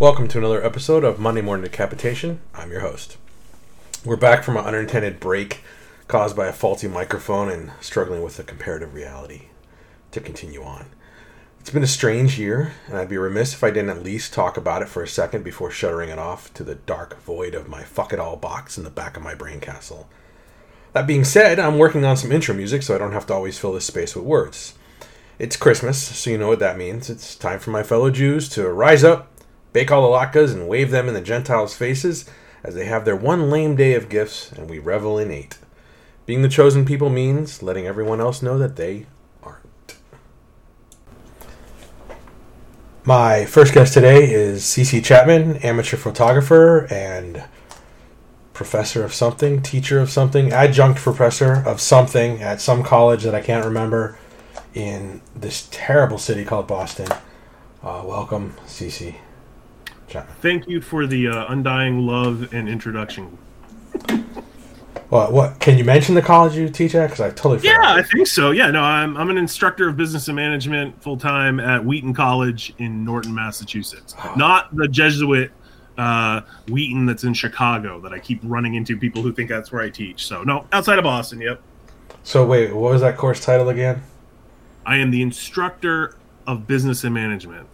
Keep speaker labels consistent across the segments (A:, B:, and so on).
A: Welcome to another episode of Monday Morning Decapitation. I'm your host. We're back from an unintended break caused by a faulty microphone and struggling with the comparative reality to continue on. It's been a strange year, and I'd be remiss if I didn't at least talk about it for a second before shuttering it off to the dark void of my fuck it all box in the back of my brain castle. That being said, I'm working on some intro music so I don't have to always fill this space with words. It's Christmas, so you know what that means. It's time for my fellow Jews to rise up, bake all the latkes, and wave them in the Gentiles' faces as they have their one lame day of gifts and we revel in eight. Being the chosen people means letting everyone else know that they aren't. My first guest today is CC Chapman, amateur photographer and professor of something, teacher of something, adjunct professor of something at some college that I can't remember in this terrible city called Boston. Uh, welcome, CC.
B: Thank you for the uh, undying love and introduction.
A: What? What? Can you mention the college you teach at? Because I totally forgot.
B: Yeah, I think so. Yeah, no, I'm, I'm an instructor of business and management full time at Wheaton College in Norton, Massachusetts. Not the Jesuit uh, Wheaton that's in Chicago that I keep running into people who think that's where I teach. So, no, outside of Boston, yep.
A: So wait, what was that course title again?
B: I am the instructor of business and management.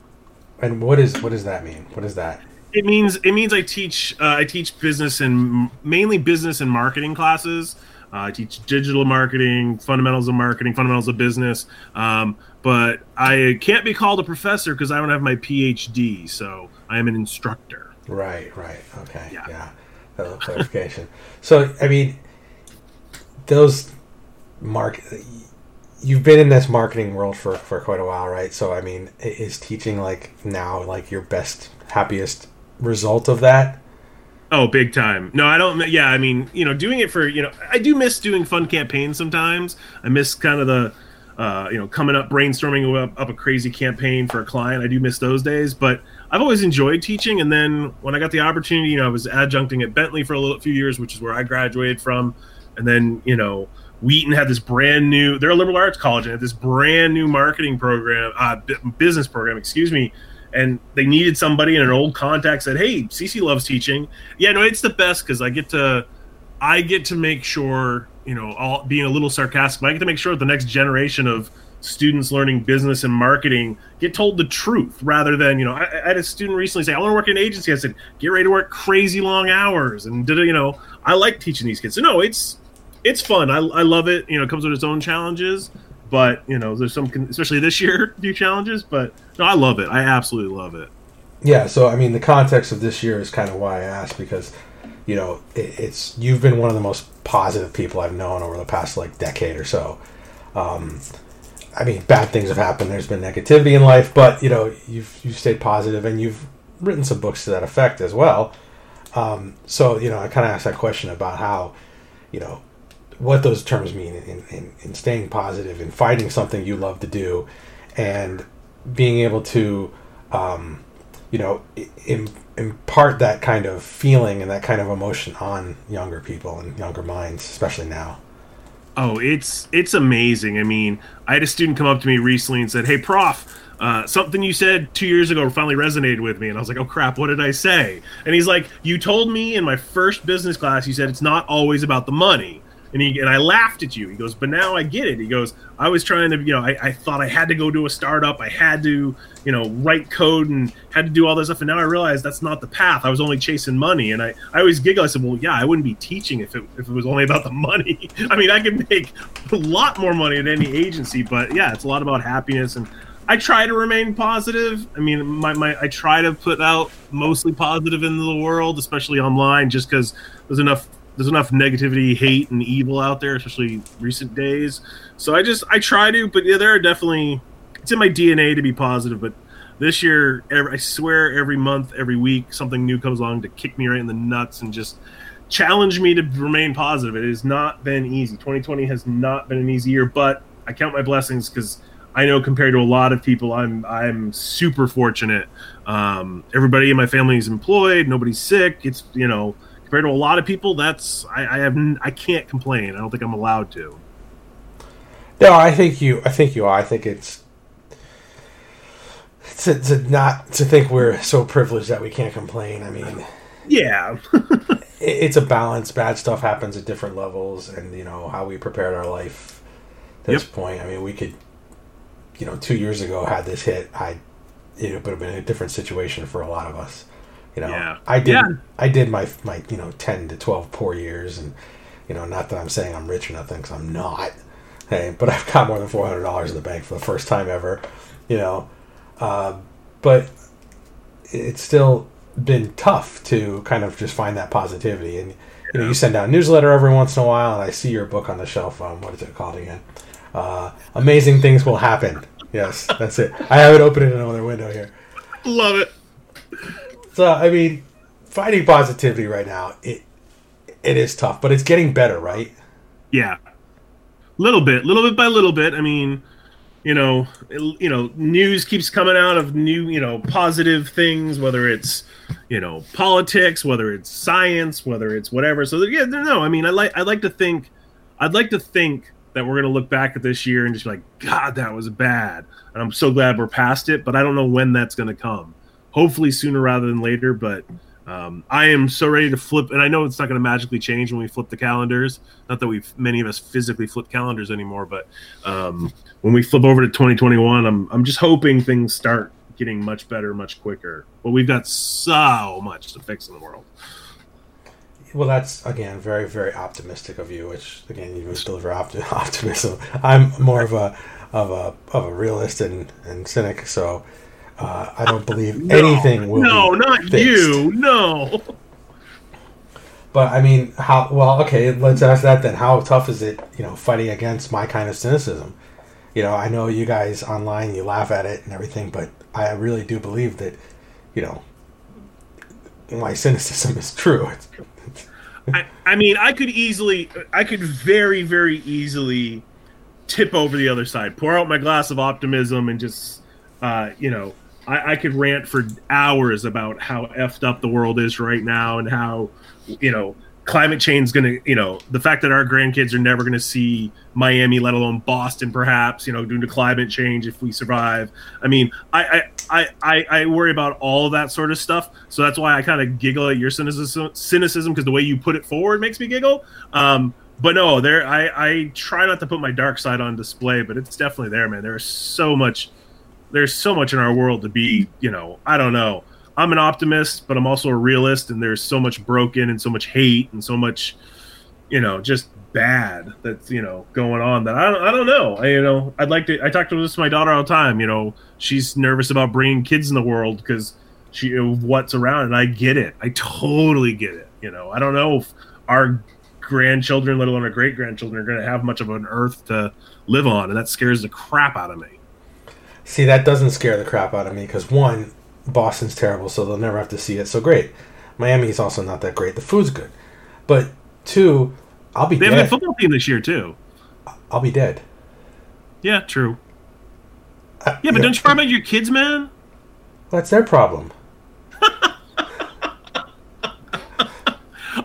A: And what is what does that mean? What is that?
B: It means it means I teach uh, I teach business and mainly business and marketing classes. Uh, I teach digital marketing, fundamentals of marketing, fundamentals of business. Um, but I can't be called a professor because I don't have my PhD. So I am an instructor.
A: Right, right. Okay.
B: Yeah.
A: Yeah. That clarification. so, I mean, those mark you've been in this marketing world for for quite a while, right? So, I mean, is teaching like now like your best happiest result of that?
B: Oh, big time. No, I don't. Yeah, I mean, you know, doing it for you know, I do miss doing fun campaigns sometimes. I miss kind of the, uh, you know, coming up brainstorming up, up a crazy campaign for a client. I do miss those days, but I've always enjoyed teaching. And then when I got the opportunity, you know, I was adjuncting at Bentley for a little few years, which is where I graduated from. And then you know, Wheaton had this brand new. They're a liberal arts college and had this brand new marketing program, uh, bu- business program, excuse me. And they needed somebody, and an old contact said, "Hey, CC loves teaching. Yeah, no, it's the best because I get to, I get to make sure, you know, all being a little sarcastic, but I get to make sure that the next generation of students learning business and marketing get told the truth rather than, you know, I, I had a student recently say, I want to work in an agency. I said, get ready to work crazy long hours, and did you know, I like teaching these kids. So no, it's it's fun. I, I love it. You know, it comes with its own challenges, but you know, there's some, especially this year, new challenges. But no, I love it. I absolutely love it.
A: Yeah, so I mean, the context of this year is kind of why I asked because, you know, it, it's you've been one of the most positive people I've known over the past like decade or so. Um, I mean, bad things have happened. There's been negativity in life, but you know, you've you've stayed positive and you've written some books to that effect as well. Um, so you know, I kind of asked that question about how, you know, what those terms mean in, in, in staying positive and fighting something you love to do, and being able to. Um, you know, im- impart that kind of feeling and that kind of emotion on younger people and younger minds, especially now.
B: Oh, it's it's amazing. I mean, I had a student come up to me recently and said, "Hey, prof, uh, something you said two years ago finally resonated with me." And I was like, "Oh crap, what did I say?" And he's like, "You told me in my first business class, you said it's not always about the money." And he and I laughed at you. He goes, "But now I get it." He goes, "I was trying to, you know, I, I thought I had to go to a startup. I had to, you know, write code and had to do all this stuff. And now I realize that's not the path. I was only chasing money." And I, I always giggle. I said, "Well, yeah, I wouldn't be teaching if it if it was only about the money. I mean, I could make a lot more money at any agency, but yeah, it's a lot about happiness and." I try to remain positive. I mean, my, my I try to put out mostly positive into the world, especially online, just because there's enough there's enough negativity, hate, and evil out there, especially recent days. So I just I try to, but yeah, there are definitely it's in my DNA to be positive. But this year, every, I swear, every month, every week, something new comes along to kick me right in the nuts and just challenge me to remain positive. It has not been easy. 2020 has not been an easy year, but I count my blessings because I know compared to a lot of people, I'm I'm super fortunate. Um, everybody in my family is employed. Nobody's sick. It's you know compared to a lot of people, that's I, I have I can't complain. I don't think I'm allowed to.
A: No, I think you. I think you are. I think it's to, to not to think we're so privileged that we can't complain. I mean,
B: yeah,
A: it, it's a balance. Bad stuff happens at different levels, and you know how we prepared our life. At this
B: Yep.
A: point, I mean, we could, you know, two years ago had this hit, I, it would have been a different situation for a lot of us. You know,
B: Yeah.
A: I did.
B: Yeah.
A: I did my my you know ten to twelve poor years, and you know, not that I'm saying I'm rich or nothing, because I'm not. Hey, but I've got more than four hundred dollars in the bank for the first time ever. You know, uh, but it's still been tough to kind of just find that positivity. And you know, you send out a newsletter every once in a while, and I see your book on the shelf. Um, what is it called again? Uh, Amazing things will happen. Yes, that's it. I have it open in another window here.
B: love it.
A: So I mean, finding positivity right now, it it is tough, but it's getting better, right?
B: Yeah, little bit, little bit by little bit. I mean, you know, it- you know, news keeps coming out of new, you know, positive things, whether it's, you know, politics, whether it's science, whether it's whatever. So yeah, no, I mean, I like, I like to think, I'd like to think that we're gonna look back at this year and just be like, God, that was bad, and I'm so glad we're past it. But I don't know when that's gonna come. Hopefully sooner rather than later, but. Um, I am so ready to flip, and I know it's not going to magically change when we flip the calendars. Not that we many of us physically flip calendars anymore, but um, when we flip over to 2021, I'm I'm just hoping things start getting much better, much quicker. But we've got so much to fix in the world.
A: Well, that's again very, very optimistic of you. Which again, you deliver opti- optimism. I'm more of a of a of a realist and, and cynic, so uh, I don't believe anything will.
B: No, not
A: fixed.
B: you. No.
A: But I mean, how? Well, okay, let's ask that then. How tough is it, you know, fighting against my kind of cynicism? You know, I know you guys online, you laugh at it and everything, but I really do believe that, you know, my cynicism is true.
B: I, I mean, I could easily, I could very, very easily tip over the other side, pour out my glass of optimism, and just, uh, you know, I, I could rant for hours about how effed up the world is right now and how, you know, climate change is going to, you know, the fact that our grandkids are never going to see Miami, let alone Boston, perhaps, you know, due to climate change if we survive. I mean, I, I, I, I, worry about all that sort of stuff. So that's why I kind of giggle at your cynicism, cynicism because the way you put it forward makes me giggle. Um, but no, there, I, I try not to put my dark side on display, but it's definitely there, man. There's so much, there's so much in our world to be, you know, I don't know. I'm an optimist, but I'm also a realist, and there's so much broken and so much hate and so much, you know, just bad that's you know going on that I don't, I don't know. I, you know, I'd like to. I talk to this to my daughter all the time. You know, she's nervous about bringing kids in the world because she what's around, and I get it. I totally get it. You know, I don't know if our grandchildren, let alone our great grandchildren, are going to have much of an earth to live on, and that scares the crap out of me.
A: See, that doesn't scare the crap out of me because one, Boston's terrible, so they'll never have to see it. So great. Miami's also not that great. The food's good, but two, I'll be
B: They have a good football team this year too.
A: I'll be dead.
B: Yeah, true.
A: I-
B: Yeah, but don't you worry about your kids, man.
A: That's their problem.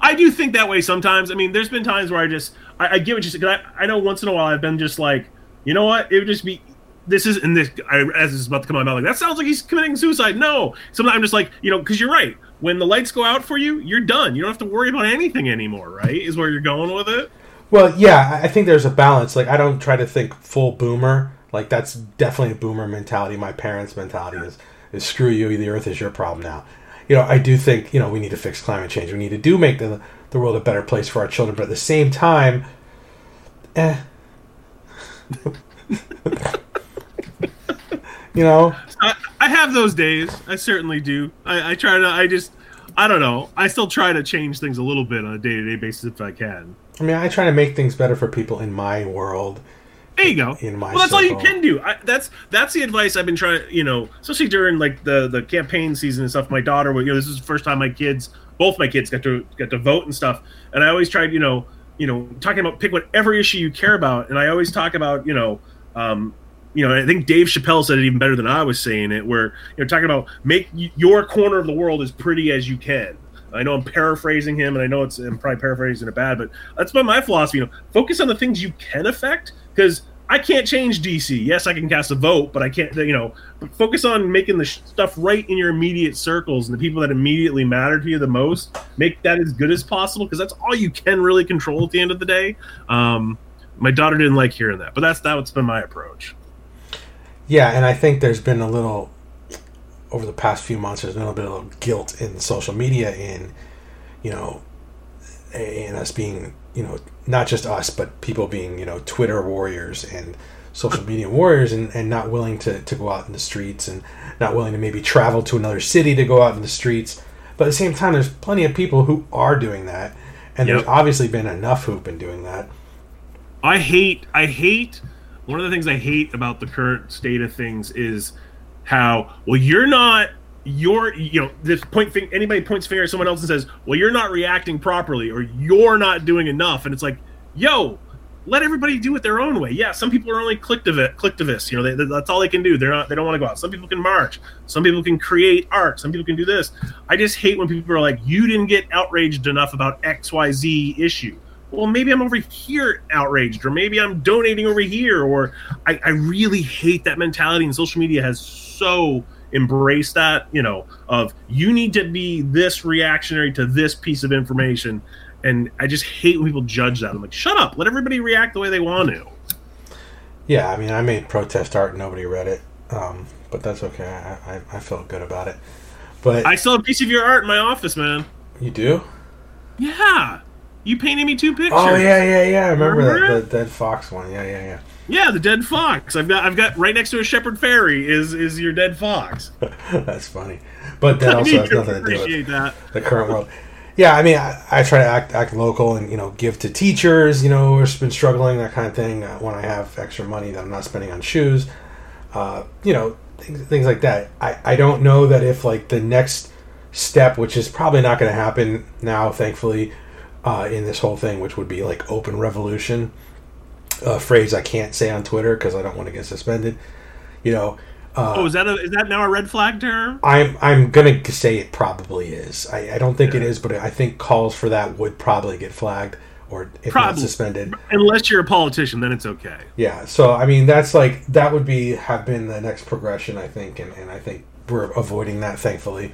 B: I do think that way sometimes. I mean, there's been times where I just I, I get what you said. 'cause I, I know once in a while I've been just like, you know what? It would just be this is and this I, as it's about to come out, I'm like that sounds like he's committing suicide. No, sometimes I'm just like, you know, because you're right. When the lights go out for you, you're done. You don't have to worry about anything anymore. Right? Is where you're going with it.
A: Well, yeah, I I think there's a balance. Like, I don't try to think full boomer. Like, that's definitely a boomer mentality. My parents' mentality is, is screw you, the earth is your problem now. You know, I do think, you know, we need to fix climate change. We need to do make the, the world a better place for our children. But at the same time, eh. you know,
B: I, I have those days. I certainly do. I, I try to. I just. I don't know. I still try to change things a little bit on a day to day basis if I can.
A: I mean, I try to make things better for people in my world.
B: There you go.
A: in my
B: well, that's all you can do. I, that's that's the advice I've been trying. You know, especially during like the the campaign season and stuff. My daughter, you know, this is the first time my kids, both my kids, got to got to vote and stuff. And I always tried, you know, you know, talking about pick whatever issue you care about. And I always talk about, you know, um, you know, I think Dave Chappelle said it even better than I was saying it. Where you know, talking about make your corner of the world as pretty as you can. I know I'm paraphrasing him, and I know it's I'm probably paraphrasing it bad, but that's been my philosophy. You know, focus on the things you can affect because I can't change DC. Yes, I can cast a vote, but I can't. You know, focus on making the stuff right in your immediate circles and the people that immediately matter to you the most. Make that as good as possible because that's all you can really control at the end of the day. Um, my daughter didn't like hearing that, but that's that's been my approach.
A: Yeah, and I think there's been a little over the past few months. There's been a little bit of guilt in social media in, you know, in us being you know not just us but people being you know twitter warriors and social media warriors and, and not willing to, to go out in the streets and not willing to maybe travel to another city to go out in the streets but at the same time there's plenty of people who are doing that and yep. there's obviously been enough who've been doing that
B: i hate i hate one of the things i hate about the current state of things is how well you're not you're you know this point thing anybody points finger at someone else and says well you're not reacting properly or you're not doing enough. And it's like yo let everybody do it their own way. Yeah some people are only clicktivist clicktivists you know they, that's all they can do. They're not they don't want to go out. Some people can march. Some people can create art. Some people can do this. I just hate when people are like you didn't get outraged enough about xyz issue well maybe i'm over here outraged or maybe i'm donating over here or i, I really hate that mentality and social media has so embraced that, you know, of you need to be this reactionary to this piece of information. And I just hate when people judge that. I'm like, shut up, let everybody react the way they want to.
A: Yeah, I mean, I made protest art, nobody read it, um, but that's okay. I, I, I felt good about it. But
B: I still have a piece of your art in my office, man.
A: You do?
B: Yeah. You painted me two pictures.
A: Oh yeah, yeah, yeah. I remember, remember? that the dead fox one. Yeah, yeah, yeah.
B: Yeah, the dead fox. I've got I've got right next to a Shepard Fairey is is your dead fox.
A: That's funny, but that also has nothing to do with that. the current world. Yeah, I mean, I, I, try to act act local and you know give to teachers, you know, who've been struggling that kind of thing. Uh, when I have extra money that I'm not spending on shoes, uh, you know, things, things like that. I I don't know that if like the next step, which is probably not going to happen now, thankfully, uh, in this whole thing, which would be like open revolution a phrase I can't say on Twitter because I don't want to get suspended. You know.
B: Uh, oh, is that a, is that now a red flag term?
A: I'm I'm gonna say it probably is. I, I don't think yeah. it is, but I think calls for that would probably get flagged or if probably. not suspended.
B: Unless you're a politician, then it's okay.
A: Yeah. So I mean, that's like that would be have been the next progression, I think, and, and I think we're avoiding that, thankfully.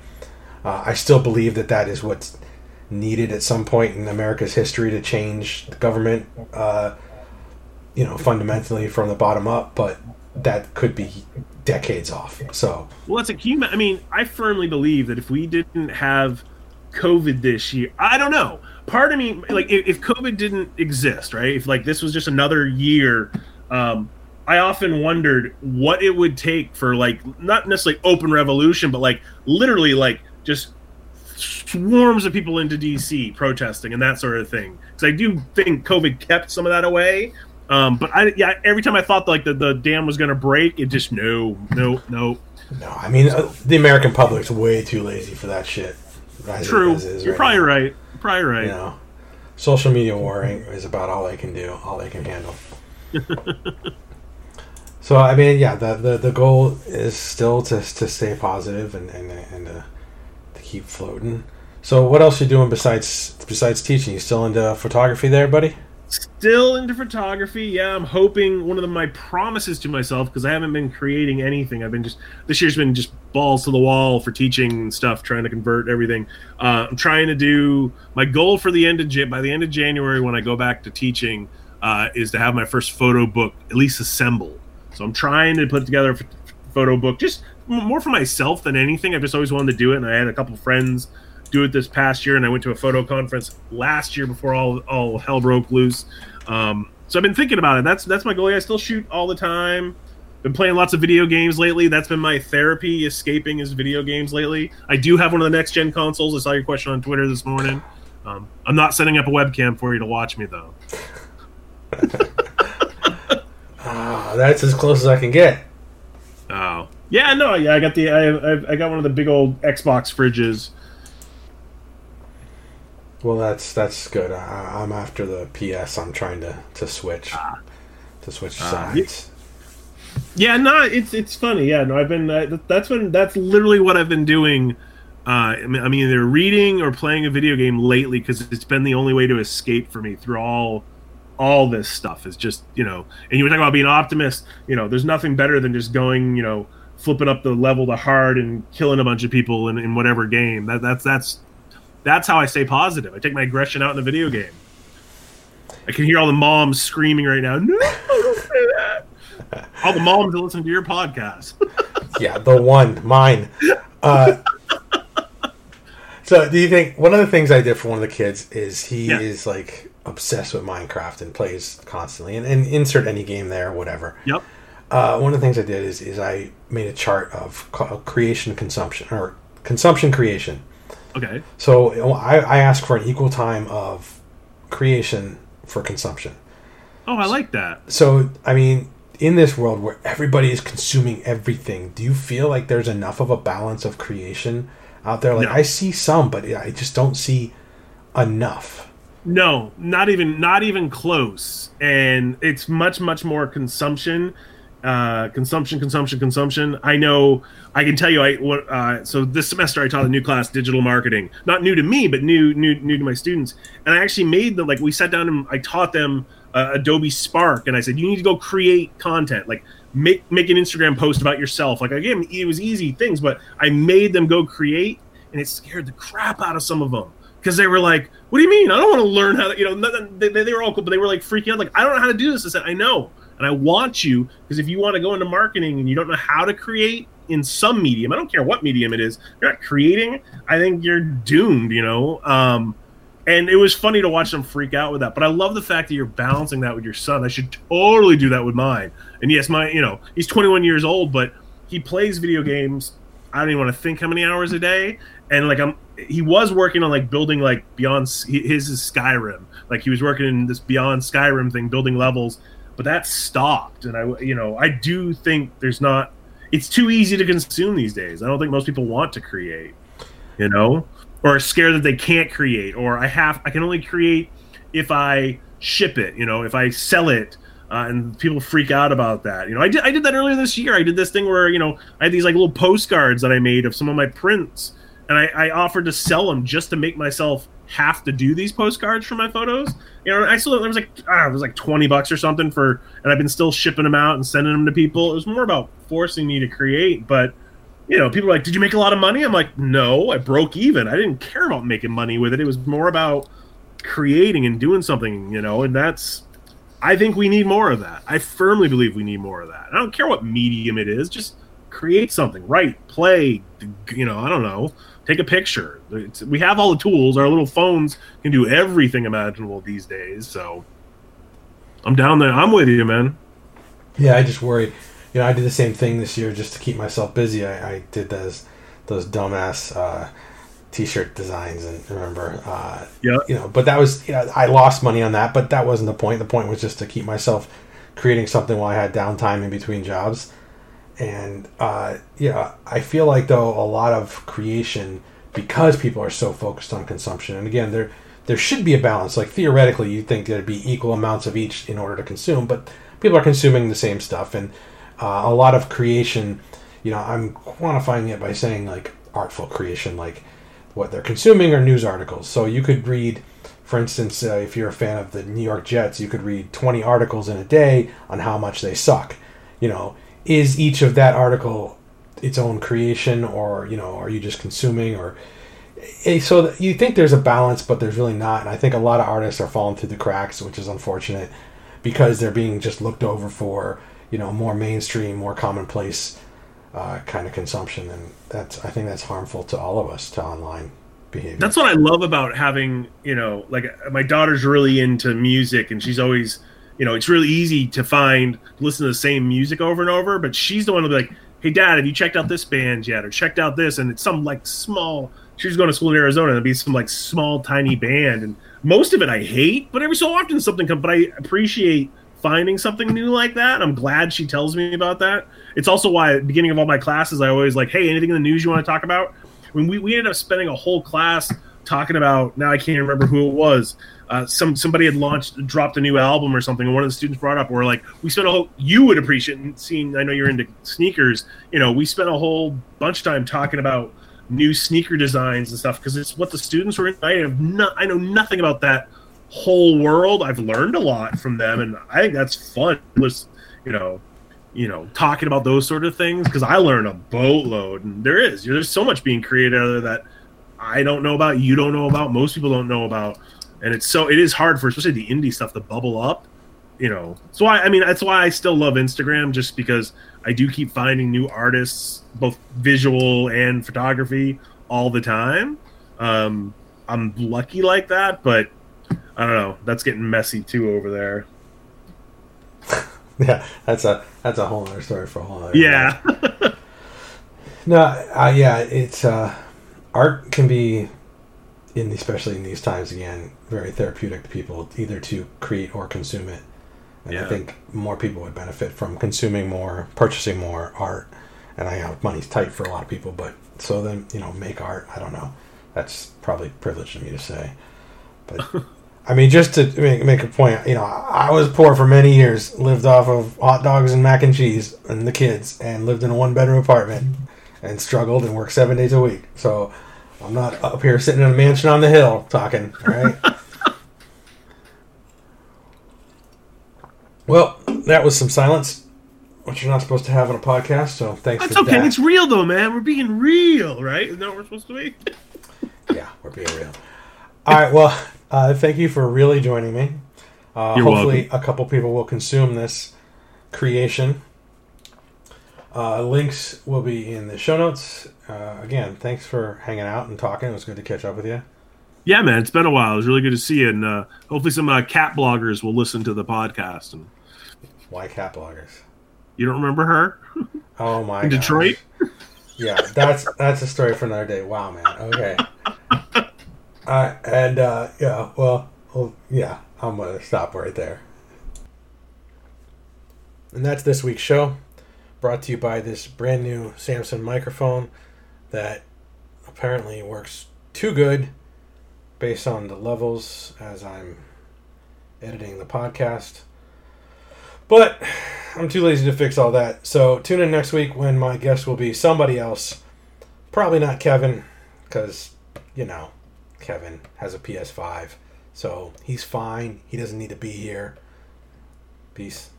A: Uh, I still believe that that is what's needed at some point in America's history to change the government. Uh, you know, fundamentally from the bottom up, but that could be decades off. So,
B: well, it's a human. I mean, I firmly believe that if we didn't have COVID this year, I don't know. Part of me, like, if, if COVID didn't exist, right? If like this was just another year, um, I often wondered what it would take for like not necessarily open revolution, but like literally like just swarms of people into DC protesting and that sort of thing. Because I do think COVID kept some of that away, um, but I yeah, every time I thought like the, the dam was gonna break, it just no, no, no.
A: No, I mean uh, the American public's way too lazy for that shit.
B: True, you're right probably now. right. probably right. You know,
A: social media warring is about all they can do, all they can handle. so I mean, yeah, the, the the goal is still to to stay positive and and and to, to keep floating. So what else you doing besides besides teaching? You still into photography there, buddy?
B: Still into photography. Yeah, I'm hoping one of the, my promises to myself because I haven't been creating anything. I've been just this year's been just balls to the wall for teaching and stuff, trying to convert everything. Uh, I'm trying to do my goal for the end of by the end of January when I go back to teaching uh, is to have my first photo book at least assembled. So I'm trying to put together a photo book just more for myself than anything. I've just always wanted to do it, and I had a couple friends do it this past year, and I went to a photo conference last year before all all hell broke loose. Um, so I've been thinking about it. That's that's my goal. I still shoot all the time. Been playing lots of video games lately. That's been my therapy, escaping is video games lately. I do have one of the next gen consoles. I saw your question on Twitter this morning. Um, I'm not setting up a webcam for you to watch me though.
A: Ah, that's as close as I can get.
B: Oh yeah, no, yeah. I got the I I got one of the big old Xbox fridges
A: well, that's that's good. I, am after the PS. I'm trying to to switch ah. to switch ah. sides.
B: Yeah, no, it's it's funny. Yeah, no, I've been uh, that's been that's literally what I've been doing. Uh, I mean, I'm either reading or playing a video game lately because it's been the only way to escape for me through all all this stuff is just you know and you were talking about being an optimist you know there's nothing better than just going you know flipping up the level to hard and killing a bunch of people in, in whatever game that, that's that's that's how i stay positive i take my aggression out in the video game i can hear all the moms screaming right now no don't say that all the moms that listen to your podcast
A: yeah the one mine uh, so do you think one of the things i did for one of the kids is he yeah. is like obsessed with Minecraft and plays constantly, and, and insert any game there, whatever.
B: Yep.
A: Uh, one of the things I did is is I made a chart of creation consumption or consumption creation.
B: Okay.
A: So I, I ask for an equal time of creation for consumption.
B: Oh, I like that.
A: So I mean, in this world where everybody is consuming everything, do you feel like there's enough of a balance of creation out there? Like no. I see some, but I just don't see enough.
B: No, not even not even close. And it's much much more consumption, uh, consumption, consumption, consumption. I know. I can tell you. I what. Uh, so this semester I taught a new class, digital marketing. Not new to me, but new new new to my students. And I actually made the like we sat down and I taught them uh, Adobe Spark, and I said you need to go create content like make make an Instagram post about yourself. Like again, it was easy things, but I made them go create, and it scared the crap out of some of them because they were like, "What do you mean? I don't want to learn how to." You know, they, they were all cool, but they were like freaking out, like, "I don't know how to do this." I said, "I know, and I want you because if you want to go into marketing and you don't know how to create in some medium, I don't care what medium it is, you're not creating. I think you're doomed." You know. Um, and it was funny to watch them freak out with that. But I love the fact that you're balancing that with your son. I should totally do that with mine. And yes, my you know he's 21 years old, but he plays video games. I don't even want to think how many hours a day. And like I'm he was working on like building like beyond his is Skyrim. Like he was working in this beyond Skyrim thing, building levels, but that stopped. And I, you know, I do think there's not. It's too easy to consume these days. I don't think most people want to create, you know, or are scared that they can't create, or I have I can only create if I ship it. You know, if I sell it. Uh, and people freak out about that. You know, I did I did that earlier this year. I did this thing where you know I had these like little postcards that I made of some of my prints, and I, I, offered to sell them just to make myself have to do these postcards for my photos. You know, I still there was like ah, it was like twenty bucks or something for, and I've been still shipping them out and sending them to people. It was more about forcing me to create, but you know, people are like, "Did you make a lot of money?" I'm like, "No, I broke even. I didn't care about making money with it. It was more about creating and doing something." You know, and that's. I think we need more of that. I firmly believe we need more of that. I don't care what medium it is, just create something, write, play. You know, I don't know take a picture. It's, we have all the tools. Our little phones can do everything imaginable these days. So I'm down there. I'm with you, man.
A: Yeah, I just worry. You know, I did the same thing this year just to keep myself busy. I, I did those those dumbass uh, t-shirt designs and remember uh,
B: yeah
A: you know but that was you know i lost money on that but that wasn't the point the point was just to keep myself creating something while i had downtime in between jobs and uh, yeah, I feel like though a lot of creation because people are so focused on consumption, and again, there there should be a balance. Like theoretically, you think there'd be equal amounts of each in order to consume, but people are consuming the same stuff, and uh, a lot of creation. You know, I'm quantifying it by saying like artful creation, like what they're consuming are news articles. So you could read, for instance, uh, if you're a fan of the New York Jets, you could read 20 articles in a day on how much they suck. You know, is each of that article its own creation or you know are you just consuming or eh, so you think there's a balance but there's really not. And i think a lot of artists are falling through the cracks which is unfortunate because they're being just looked over for you know more mainstream more commonplace uh, kind of consumption. And that's i think that's harmful to all of us to online behavior.
B: That's what i love about having you know like my daughter's really into music and she's always you know, it's really easy to find listen to the same music over and over. But she's the one to be like, "Hey, Dad, have you checked out this band yet?" Or checked out this, and it's some like small. She's going to school in Arizona, and it'll be some like small, tiny band, and most of it I hate, but every so often something comes. But I appreciate finding something new like that. I'm glad she tells me about that. It's also why at the beginning of all my classes, I always like, "Hey, anything in the news you want to talk about?" When we, we ended up spending a whole class talking about now I can't remember who it was uh, some somebody had launched dropped a new album or something and one of the students brought up we're like we spent a whole you would appreciate seeing i know you're into sneakers you know we spent a whole bunch of time talking about new sneaker designs and stuff because it's what the students were in i have no, i know nothing about that whole world. I've learned a lot from them, and I think that's fun. Was you know, you know, talking about those sort of things because I learn a boatload, and there is there's so much being created out there that I don't know about, you don't know about, most people don't know about, and it's so it is hard for especially the indie stuff to bubble up. You know, so I, I mean that's why I still love Instagram just because I do keep finding new artists, both visual and photography, all the time. Um, I'm lucky like that, but I don't know. That's getting messy too over there.
A: yeah, that's a that's a whole other story for a whole other.
B: Yeah.
A: no, uh, yeah, it's uh, art can be, in especially in these times again, very therapeutic to people, either to create or consume it. And yeah. I think more people would benefit from consuming more, purchasing more art. And I know money's tight for a lot of people, but so then you know, make art. I don't know. That's probably privileged of me to say, but I mean, just to make, make a point, you know, I was poor for many years, lived off of hot dogs and mac and cheese and the kids, and lived in a one bedroom apartment, and struggled and worked seven days a week. So I'm not up here sitting in a mansion on the hill talking, right? well, that was some silence, which you're not supposed to have on a podcast. So thanks.
B: That's okay. That. It's real though, man. We're being real, right? Isn't that what we're supposed to be?
A: yeah, we're being real. All right. Well. Uh, thank you for really joining me. Uh, hopefully, welcome. a couple people will consume this creation. Uh, links will be in the show notes. Uh, again, thanks for hanging out and talking. It was good to catch up with you.
B: Yeah, man, it's been a while. It was really good to see you, and uh, hopefully, some uh, cat bloggers will listen to the podcast. And
A: why cat bloggers?
B: You don't remember her?
A: Oh my!
B: In Detroit.
A: Yeah, that's that's a story for another day. Wow, man. Okay. Uh, and uh, yeah, well, well, yeah, I'm gonna stop right there. And that's this week's show, brought to you by this brand new Samson microphone that apparently works too good based on the levels as I'm editing the podcast. But I'm too lazy to fix all that. So tune in next week when my guest will be somebody else. Probably not Kevin, because, you know, Kevin has a PS5. So he's fine. He doesn't need to be here. Peace.